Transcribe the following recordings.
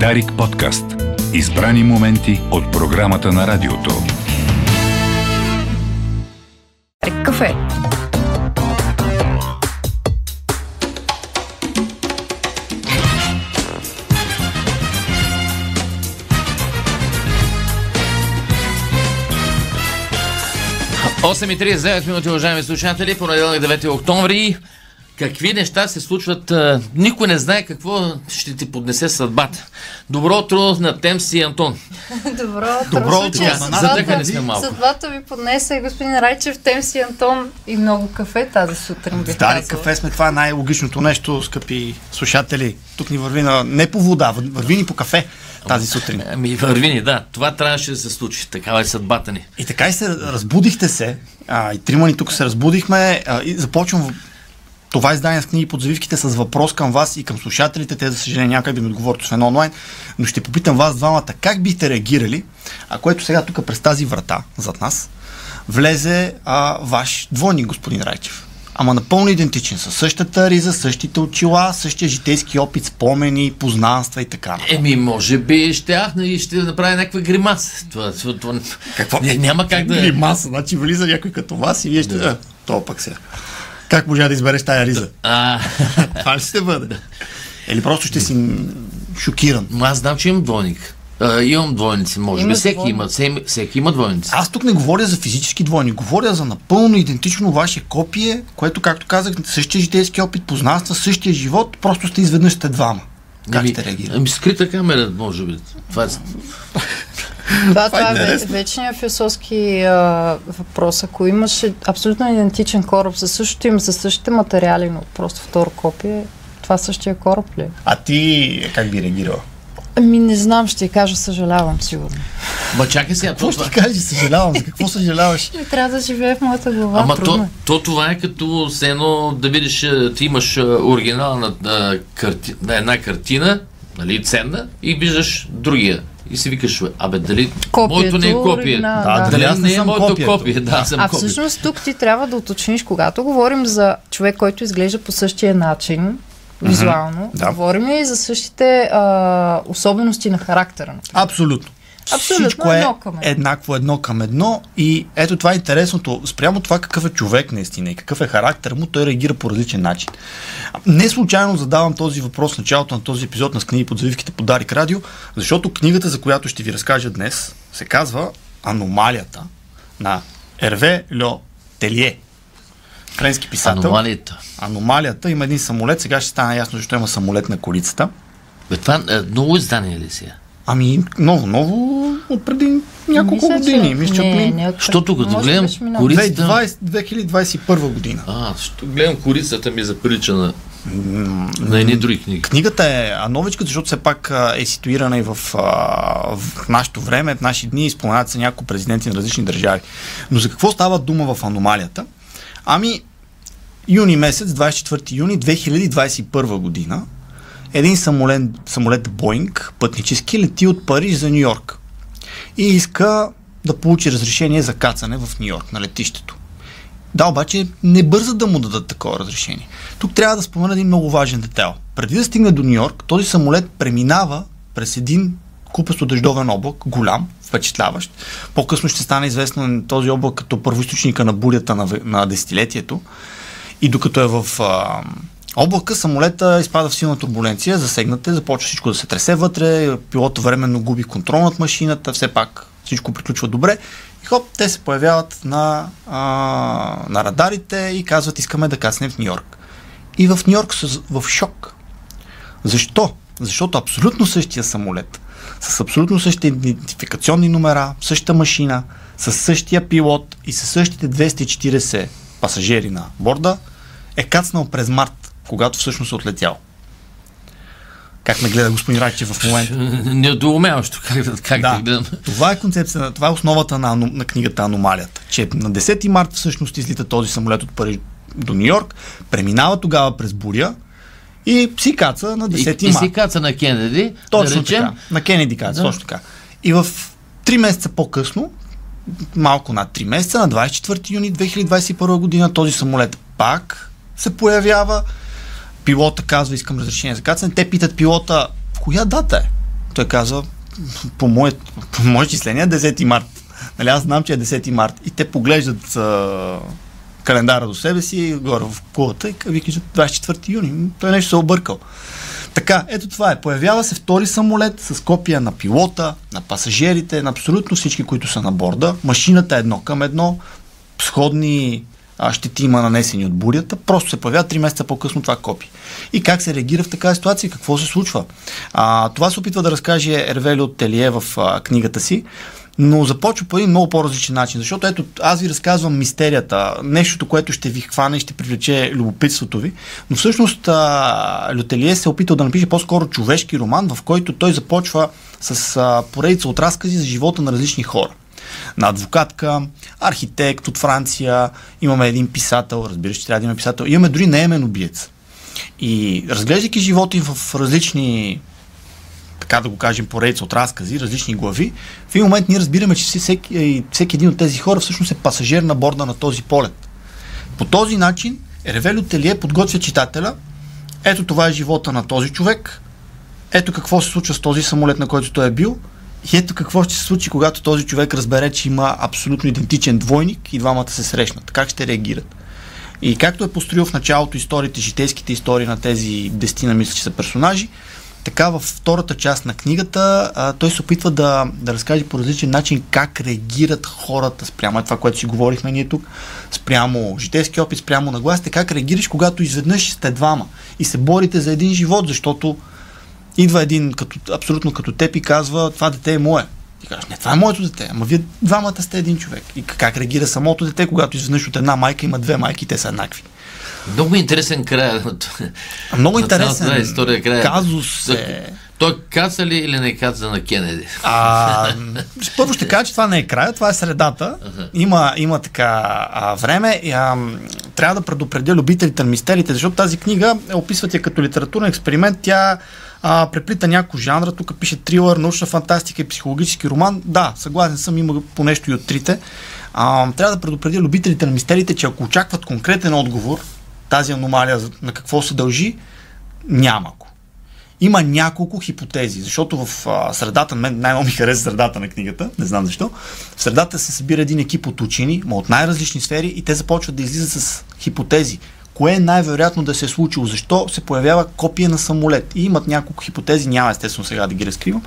Дарик подкаст. Избрани моменти от програмата на радиото. Кафе. Осем и 39 минути, уважаеми слушатели, понеделник 9 октомври. Какви неща се случват? Никой не знае какво ще ти поднесе съдбата. Добро утро на Темси и Антон. Добро утро. Добро утро. съдбата- Задъхани сме малко. Съдбата ви поднесе господин Райчев, Темси Антон и много кафе тази сутрин казала. кафе сме, това е най-логичното нещо, скъпи слушатели. Тук ни върви на, не по вода, вър- върви ни по кафе тази сутрин. Ами, върви ни, да. Това трябваше да се случи. Такава е съдбата ни. И така и се разбудихте се, а, и трима ни тук се разбудихме а, и започвам това издание с книги под завивките с въпрос към вас и към слушателите. Те, за съжаление, някак да ми отговорят освен онлайн, но ще попитам вас двамата как бихте реагирали, а което сега тук през тази врата зад нас влезе а, ваш двойник, господин Райчев. Ама напълно идентичен, със същата риза, същите очила, същия житейски опит, спомени, познанства и така. Еми, може би ще ахна и ще направя някаква гримаса. Това, това. Какво? Няма как да... Или маса, значи влиза някой като вас и вие ще... Да. То пък сега. Как можа да избереш тая риза? А, Това ли ще бъде? Или просто ще си шокиран? ма аз знам, че имам двойник. А, имам двойници, може би. Всеки има, всеки, всеки има двойници. Аз тук не говоря за физически двойни, говоря за напълно идентично ваше копие, което, както казах, същия житейски опит, познанства, същия живот, просто сте изведнъж сте двама. Как Ами, ще реагирате? Ами, скрита камера, може би. Това е... Това, това е ве- вечният философски а, въпрос. Ако имаш абсолютно идентичен кораб със същото име, със същите материали, но просто второ копие, това същия кораб ли? А ти как би реагирала? Ами не знам, ще ти кажа, съжалявам сигурно. Ма чакай сега, Какво ще ти кажеш? Съжалявам. За какво съжаляваш? Не трябва да живее в моята глава. Ама трудно то, е. то, това е като все едно да видиш, ти имаш оригинална карти, на една картина, нали, ценна, и виждаш другия. И си викаш, "Бе, абе, дали Копието, моето не е копие? Да, да. дали аз не не е съм моето копието? копие? Да, съм А копие. всъщност тук ти трябва да уточниш, когато говорим за човек, който изглежда по същия начин, визуално, Да. говорим и за същите а, особености на характера. например. Абсолютно. Абсолютно Всичко е едно към едно. еднакво едно към едно и ето това е интересното. Спрямо това какъв е човек наистина и какъв е характер му, той реагира по различен начин. Не случайно задавам този въпрос в началото на този епизод на с книги под завивките по Дарик Радио, защото книгата, за която ще ви разкажа днес, се казва Аномалията на Ерве Льо Телие. Френски писател. Аномалията. Аномалията има един самолет, сега ще стане ясно защо има самолет на колицата. Бе, това е ново издание ли си? Ами, ново, ново, от преди няколко Мисля, че- години. Мисля, че не, от не, от- Защото като може гледам беше минало. кори- 2020, 2021 година. А, защото гледам корицата ми заприлича на, на едни други книги. Книгата е новичка, защото все пак е ситуирана и в, в нашето време, в наши дни, споменат се няколко президенти на различни държави. Но за какво става дума в аномалията? Ами, юни месец, 24 юни 2021 година, един самолет, самолет Боинг, пътнически, лети от Париж за Нью Йорк. И иска да получи разрешение за кацане в Нью Йорк на летището. Да, обаче не бърза да му дадат такова разрешение. Тук трябва да спомена един много важен детайл. Преди да стигне до Нью Йорк, този самолет преминава през един купесто дъждовен облак, голям, впечатляващ. По-късно ще стане известен този облак като първоисточника на бурята на, на десетилетието. И докато е в а, облака, самолета изпада в силна турбуленция, засегнате, започва всичко да се тресе вътре, пилота временно губи контрол над машината, все пак всичко приключва добре. И хоп, те се появяват на, а, на радарите и казват, искаме да каснем в Нью Йорк. И в Нью Йорк са в шок. Защо? Защото абсолютно същия самолет, с абсолютно същите идентификационни номера, същата машина, с същия пилот и с същите 240 пасажери на борда, е кацнал през март, когато всъщност е отлетял. Как ме гледа господин Райчев в момента? Недоумяващо как, как да. Да, да гледам. това е концепция, това е основата на, на книгата Аномалията. Че на 10 март всъщност излита този самолет от Париж до Нью Йорк, преминава тогава през буря и си каца на 10 И, и си каца на Кенеди, Точно да речем, така. На Кенеди каца, Да. точно така. И в 3 месеца по-късно, малко над 3 месеца, на 24 юни 2021 година, този самолет пак се появява. Пилота казва, искам разрешение за кацане. Те питат пилота, коя дата е? Той каза, по мое, по мое числение 10 март. Нали, аз знам, че е 10 март. И те поглеждат а, календара до себе си, горе в кулата и ви кажат 24 юни. Той нещо се е объркал. Така, ето това е. Появява се втори самолет с копия на пилота, на пасажирите, на абсолютно всички, които са на борда. Машината е едно към едно. Сходни щети има нанесени от бурята. Просто се появява 3 месеца по-късно това копие. И как се реагира в такава ситуация? Какво се случва? А, това се опитва да разкаже Ервели от Телие в а, книгата си но започва по един много по-различен начин, защото ето аз ви разказвам мистерията, нещото, което ще ви хване и ще привлече любопитството ви, но всъщност а, Лютелие се е опитал да напише по-скоро човешки роман, в който той започва с поредица от разкази за живота на различни хора. На адвокатка, архитект от Франция, имаме един писател, разбираш, че трябва да има писател, имаме дори неемен убиец. И разглеждайки живота в различни така да го кажем, поредица от разкази, различни глави, в един момент ние разбираме, че всеки, всеки един от тези хора всъщност е пасажир на борда на този полет. По този начин Ревелю Телие подготвя читателя. Ето това е живота на този човек. Ето какво се случва с този самолет, на който той е бил. И ето какво ще се случи, когато този човек разбере, че има абсолютно идентичен двойник и двамата се срещнат. Как ще реагират? И както е построил в началото историите, житейските истории на тези дестина, мисля, че са персонажи, така във втората част на книгата а, той се опитва да, да разкаже по различен начин как реагират хората спрямо това, което си говорихме ние тук, спрямо житейски опит, спрямо нагласите, как реагираш, когато изведнъж сте двама и се борите за един живот, защото идва един като, абсолютно като теб и казва, това дете е мое. Ти кажеш, не, това е моето дете, ама вие двамата сте един човек. И как реагира самото дете, когато изведнъж от една майка има две майки, те са еднакви. Много интересен край. Много интересен история казус е... Той каза ли или не каза на Кенеди? А, първо ще кажа, че това не е края, това е средата. Има, има така а, време. И, а, трябва да предупредя любителите на мистериите, защото тази книга е описват я като литературен експеримент. Тя а, преплита някои жанра. Тук пише трилър, научна фантастика и психологически роман. Да, съгласен съм, има по нещо и от трите. А, трябва да предупредя любителите на мистериите, че ако очакват конкретен отговор, тази аномалия на какво се дължи, няма го. Има няколко хипотези, защото в а, средата, мен най-много ми хареса средата на книгата, не знам защо, в средата се събира един екип от учени, от най-различни сфери и те започват да излизат с хипотези. Кое е най-вероятно да се е случило? Защо се появява копия на самолет? И имат няколко хипотези, няма естествено сега да ги разкривам,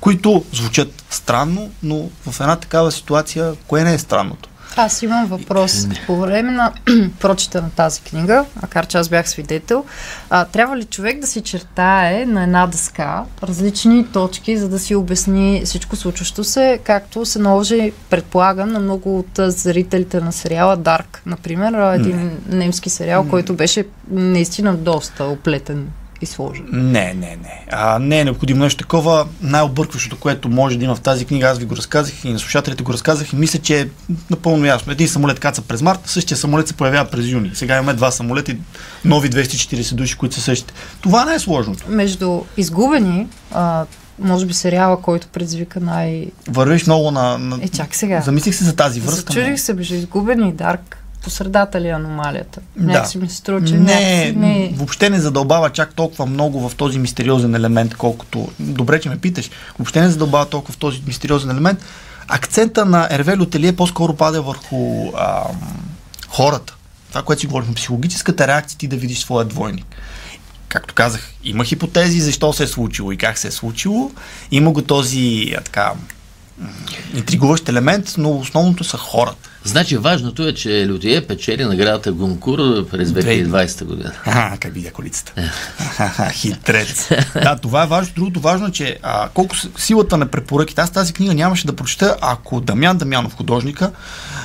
които звучат странно, но в една такава ситуация, кое не е странното? Аз имам въпрос. По време на прочита на тази книга, макар че аз бях свидетел, а, трябва ли човек да си чертае на една дъска различни точки, за да си обясни всичко случващо се, както се наложи, предполагам, на много от зрителите на сериала Dark, например, един немски сериал, който беше наистина доста оплетен и сложен. Не, не, не. А, не е необходимо нещо такова. Най-объркващото, което може да има в тази книга, аз ви го разказах и на слушателите го разказах и мисля, че е напълно ясно. Един самолет каца през март, същия самолет се появява през юни. Сега имаме два самолета и нови 240 души, които са същите. Това не е сложното. Между изгубени, а, може би сериала, който предизвика най... Вървиш много на... на... Е, чак сега. Замислих се за тази връзка. Зачудих се между изгубени и Дарк по средата ли е аномалията? Да. Някакси ми се струва, че не, не... въобще не задълбава чак толкова много в този мистериозен елемент, колкото... Добре, че ме питаш. Въобще не задълбава толкова в този мистериозен елемент. Акцента на Ервело Телие по-скоро пада върху а, хората. Това, което си говорихме, психологическата реакция ти да видиш своя двойник. Както казах, има хипотези защо се е случило и как се е случило. Има го този а, така интригуващ елемент, но основното са хората. Значи важното е, че Лютие печели наградата Гонкур през 2020 година. А, как видя колицата. Хитрец. да, това е важно. Другото важно е, че а, колко силата на препоръките. Аз тази книга нямаше да прочета, ако Дамян Дамянов, художника,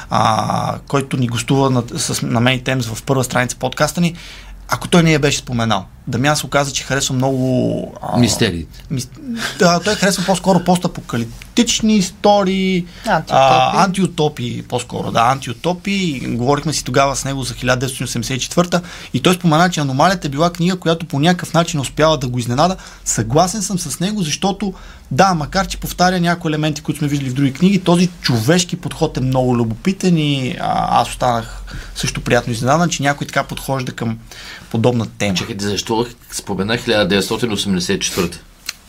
а, който ни гостува на, с, на Main Temps в първа страница подкаста ни, ако той не я беше споменал. Дамян се оказа, че харесва много... Мистериите. Мис... Да, той харесва по-скоро постапокалиптични истории, антиутопии. А, антиутопии по-скоро, да, антиутопии. Говорихме си тогава с него за 1984 и той спомена, че Аномалията е била книга, която по някакъв начин успява да го изненада. Съгласен съм с него, защото да, макар че повтаря някои елементи, които сме виждали в други книги, този човешки подход е много любопитен и а, аз останах също приятно изненадан, че някой така подхожда към подобна тема. Чакайте, защо спомена 1984?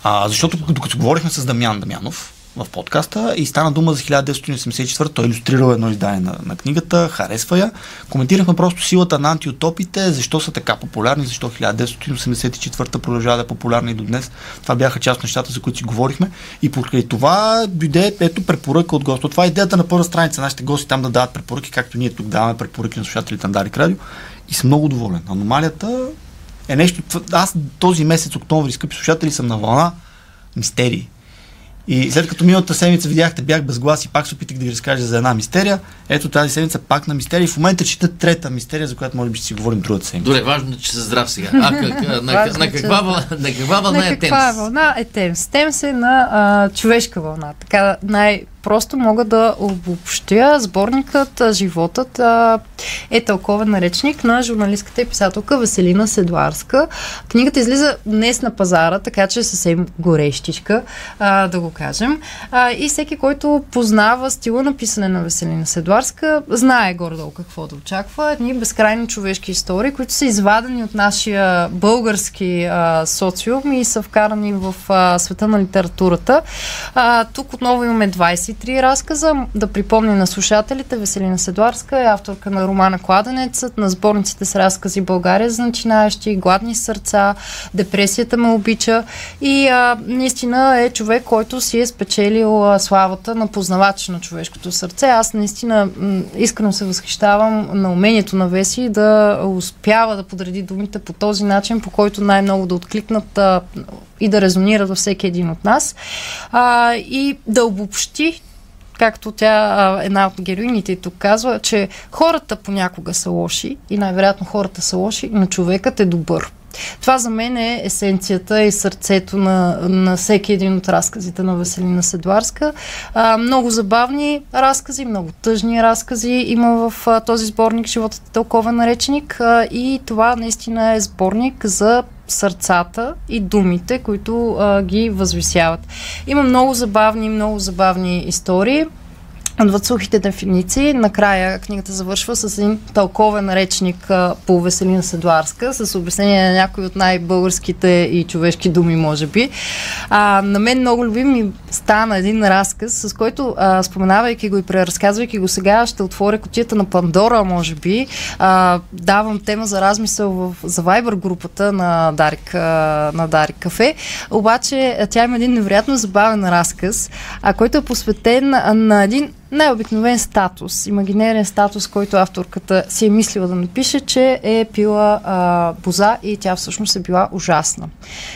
А, защото докато говорихме с Дамян Дамянов в подкаста и стана дума за 1984, той иллюстрирал едно издание на, на книгата, харесва я. Коментирахме просто силата на антиутопите, защо са така популярни, защо 1984 продължава да е популярна и до днес. Това бяха част от нещата, за които си говорихме. И покрай това дойде ето препоръка от госта. Това е идеята на първа страница. Нашите гости там да дават препоръки, както ние тук даваме препоръки на слушателите на Дарик Радио. И съм много доволен. Аномалията е нещо. Аз този месец, октомври, скъпи слушатели, съм на вълна мистерии. И след като миналата седмица видяхте, бях без глас и пак се опитах да ви разкажа за една мистерия, ето тази седмица пак на мистерия. И в момента чета трета мистерия, за която може би ще си говорим другата седмица. Добре, важно е, че си здрав сега. А как, на, на, на, каква, вълна, на каква вълна на е каква Темс? вълна е Темс? Темс е на а, човешка вълна. Така най- просто мога да обобщя сборникът Животът е тълковен наречник на журналистката и писателка Веселина Седуарска. Книгата излиза днес на пазара, така че е съвсем горещичка, а, да го кажем. А, и всеки, който познава стила на писане на Веселина Седуарска, знае горе-долу какво да очаква. Едни безкрайни човешки истории, които са извадени от нашия български а, социум и са вкарани в а, света на литературата. А, тук отново имаме 23 разказа. Да припомня на слушателите, Веселина Седуарска е авторка на романа Кладенецът, на сборниците с разкази България за начинаещи, Гладни сърца, Депресията ме обича и а, наистина е човек, който си е спечелил а, славата на познавач на човешкото сърце. Аз наистина м- искрено се възхищавам на умението на Веси да успява да подреди думите по този начин, по който най-много да откликнат а, и да резонират във всеки един от нас а, и да обобщи както тя, една от героините тук казва, че хората понякога са лоши и най-вероятно хората са лоши, но човекът е добър. Това за мен е есенцията и сърцето на, на всеки един от разказите на Веселина Седуарска. А, много забавни разкази, много тъжни разкази има в а, този сборник Животът е тълковен наречник а, и това наистина е сборник за сърцата и думите, които а, ги възвисяват. Има много забавни, много забавни истории. Отвъд сухите дефиниции, накрая книгата завършва с един тълковен речник по Веселина Седуарска, с обяснение на някои от най-българските и човешки думи, може би. А, на мен много любим ми стана един разказ, с който, а, споменавайки го и преразказвайки го сега, ще отворя котията на Пандора, може би. А, давам тема за размисъл в, за Viber групата на Дарик, на Дарик Кафе. Обаче тя има един невероятно забавен разказ, а, който е посветен на един най-обикновен статус, имагинерен статус, който авторката си е мислила да напише, че е пила а, боза и тя всъщност е била ужасна.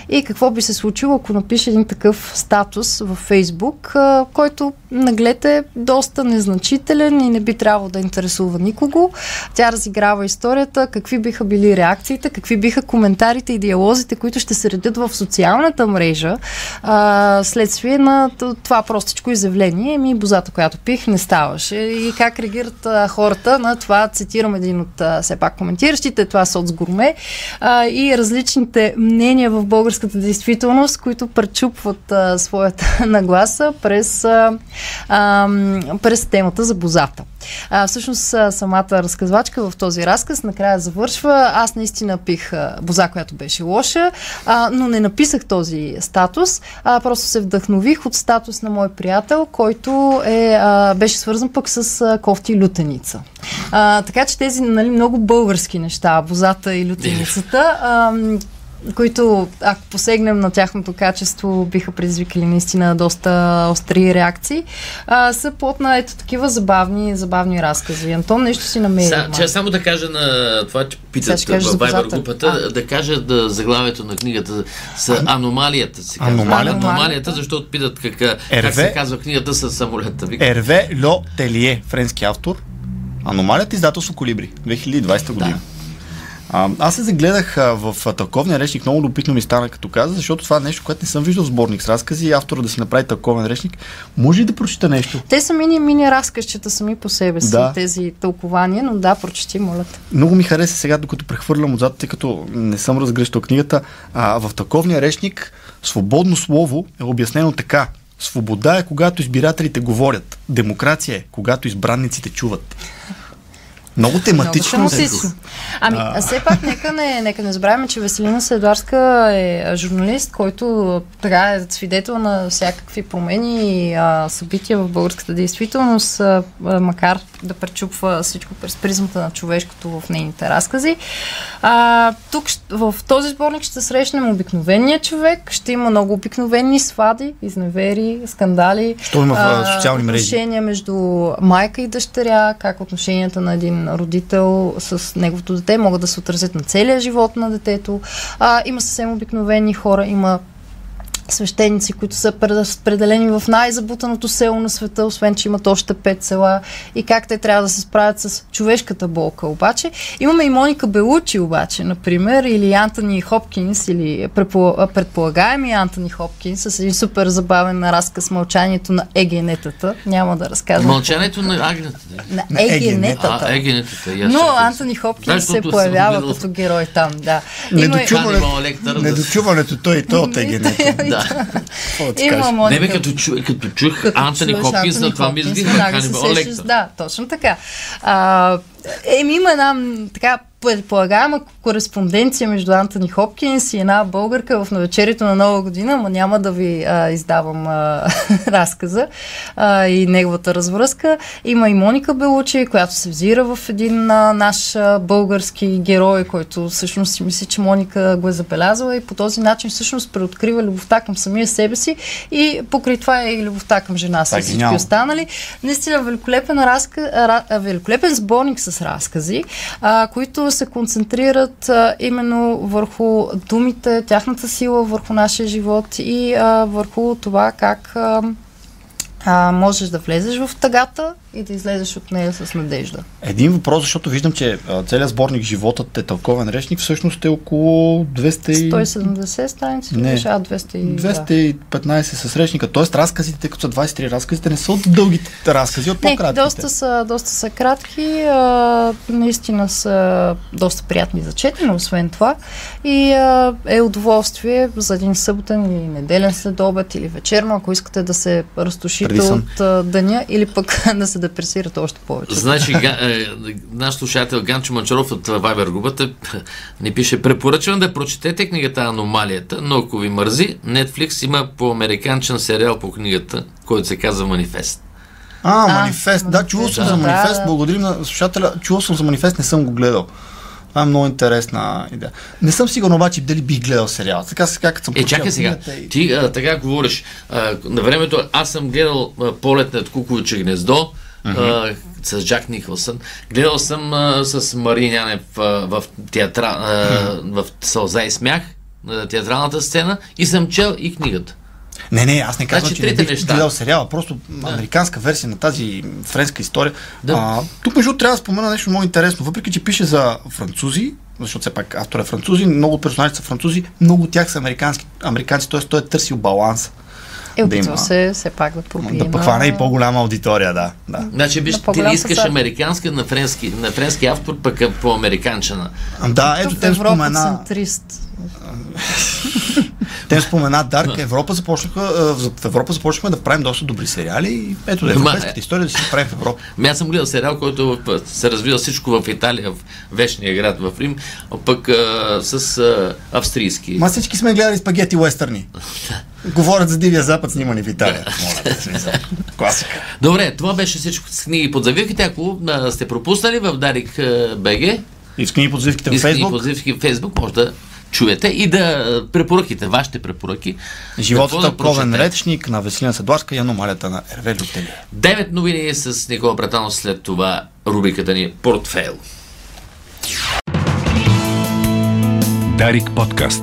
И какво би се случило, ако напише един такъв статус във Фейсбук, а, който наглед е доста незначителен и не би трябвало да интересува никого. Тя разиграва историята, какви биха били реакциите, какви биха коментарите и диалозите, които ще се редят в социалната мрежа а, следствие на това простичко изявление. Ми бозата, която пих, не ставаше. И как реагират а, хората на това, цитирам един от а, все пак коментиращите, това соцгурме, а, и различните мнения в българската действителност, които пречупват а, своята нагласа през, а, а, през темата за бозата. А, всъщност самата разказвачка в този разказ накрая завършва. Аз наистина пих боза, която беше лоша, а, но не написах този статус, а просто се вдъхнових от статус на мой приятел, който е, а, беше свързан пък с а, кофти и лютеница. А, така че тези нали, много български неща, бозата и лютеницата, а, които, ако посегнем на тяхното качество, биха предизвикали наистина доста остри реакции, а, са плод на ето такива забавни, забавни разкази. Антон нещо си намери. Са, че само да кажа на това, че питат Сега ще кажеш в за Viber групата, А. да кажа да, заглавието на книгата с аномалията. Се казва. Аномалията? Аномалията, защото питат как, как се казва книгата с самолета. Ерве Ло Телие, френски автор. Аномалията издателство Колибри, 2020 година. Да. А, аз се загледах а, в а, тълковния речник, много любопитно ми стана като каза, защото това е нещо, което не съм виждал в сборник с разкази и автора да си направи тълковен речник. Може ли да прочита нещо? Те са мини, мини разказчета сами по себе си, Да. тези тълкования, но да, прочети, моля те. Много ми хареса сега, докато прехвърлям отзад, тъй като не съм разгръщал книгата. А, в тълковния речник свободно слово е обяснено така. Свобода е когато избирателите говорят. Демокрация е когато избранниците чуват. Много тематично. Много тематично. Ами, а все пак, нека не, нека не забравяме, че Веселина Седларска е журналист, който така е свидетел на всякакви промени и а, събития в българската действителност, а, макар да пречупва всичко през призмата на човешкото в нейните разкази. А, тук в този сборник ще срещнем обикновения човек, ще има много обикновени свади, изневери, скандали. Що има в, социални мрежи. Отношения между майка и дъщеря, как отношенията на един родител с неговото дете могат да се отразят на целия живот на детето. А, има съвсем обикновени хора, има свещеници, които са разпределени в най-забутаното село на света, освен че имат още пет села и как те трябва да се справят с човешката болка. Обаче имаме и Моника Белучи, обаче, например, или Антони Хопкинс, или предпо- предполагаеми Антони Хопкинс с един супер забавен разказ Мълчанието на егенетата. Няма да разказвам. Мълчанието на агнета. не? На егенетата. егенетата. А, егенетата. Но. Антони Хопкинс се появява като герой там, да. Недочуването той и той от егенето. Да. Има? Не бе, като, чу, като чух Като Антони Хопкинс, на това ми Лектър. Да, точно така. А, еми има една така предполагаема кореспонденция между Антони Хопкинс и една българка в навечерието на Нова година, но няма да ви а, издавам а, разказа а, и неговата развръзка. Има и Моника Белучи, която се взира в един а, наш а, български герой, който всъщност си мисли, че Моника го е забелязала и по този начин всъщност преоткрива любовта към самия себе си и покрай това е и любовта към жена си е всички гениално. останали. Наистина великолепен, разка, а, великолепен сборник с разкази, а, които се концентрират а, именно върху думите, тяхната сила върху нашия живот и а, върху това как а, а, можеш да влезеш в тъгата и да излезеш от нея с надежда. Един въпрос, защото виждам, че целият сборник Животът е тълковен речник, всъщност е около 200 и... 170 страници, Не. беше, а 200 и... да. 215 с речника. Тоест разказите, тъй като са 23 разказите, не са от дългите разкази, от Не, по-кратките. доста са, доста са кратки, а, наистина са доста приятни за четене, освен това. И а, е удоволствие за един съботен или неделен следобед или вечерно, ако искате да се разтушите от а, деня или пък да се депресирате още повече. Значи, га, е, наш слушател Ганчо Манчаров от Вайбер групата ни пише, препоръчвам да прочетете книгата Аномалията, но ако ви мързи, Netflix има по американчен сериал по книгата, който се казва Манифест. А, А, манифест. Да, чувал съм да. за манифест. да. Благодарим на слушателя. Чувал съм за манифест, не съм го гледал. Това е много интересна идея. Не съм сигурен обаче дали бих гледал сериал. Така сега, като съм Е, чакай сега. книгата и- Ти а, така говориш. А, на времето аз съм гледал а, полет над Куковиче гнездо а, с Джак Никълсън. Гледал съм а, с Марин Янев а, в, театра, а, в Сълза и смях, а, театралната сцена и съм чел и книгата. Не, не, аз не казвам, Значи, че не бих неща. гледал сериала. Просто американска версия на тази френска история. Да. А, тук между трябва да спомена нещо много интересно. Въпреки, че пише за французи, защото все пак автор е французи, много от персонажите са французи, много от тях са американски, американци, т.е. той е търсил баланс. Е, да има- се все пак да пробие Да похване и по-голяма аудитория, да. да. Значи, виж, ти по-голям искаш пазар. американска на френски, на френски автор, пък а, по американчина. Да, ето В те Европа спомена, те спомена Дарк, Европа започнаха, в Европа започнахме да правим доста добри сериали и ето да европейската история да си правим в Европа. Ами аз съм гледал сериал, който в- се развива всичко в Италия, в вечния град в Рим, пък а, с а, австрийски. Ма всички сме гледали спагети уестърни. Говорят за Дивия Запад, снимани в Италия. Моля. Класика. Добре, това беше всичко с книги под завивките. Ако а, сте пропуснали в Дарик БГ, И в книги подзвивките в с Фейсбук. под завивки в Фейсбук, може да чуете и да препоръките, вашите препоръки. Животът да тълковен прочетете. речник на Веселина Седларска и аномалията на Ерве Лютели. Девет новини с Никола Братанов след това рубриката ни Портфейл. Дарик подкаст.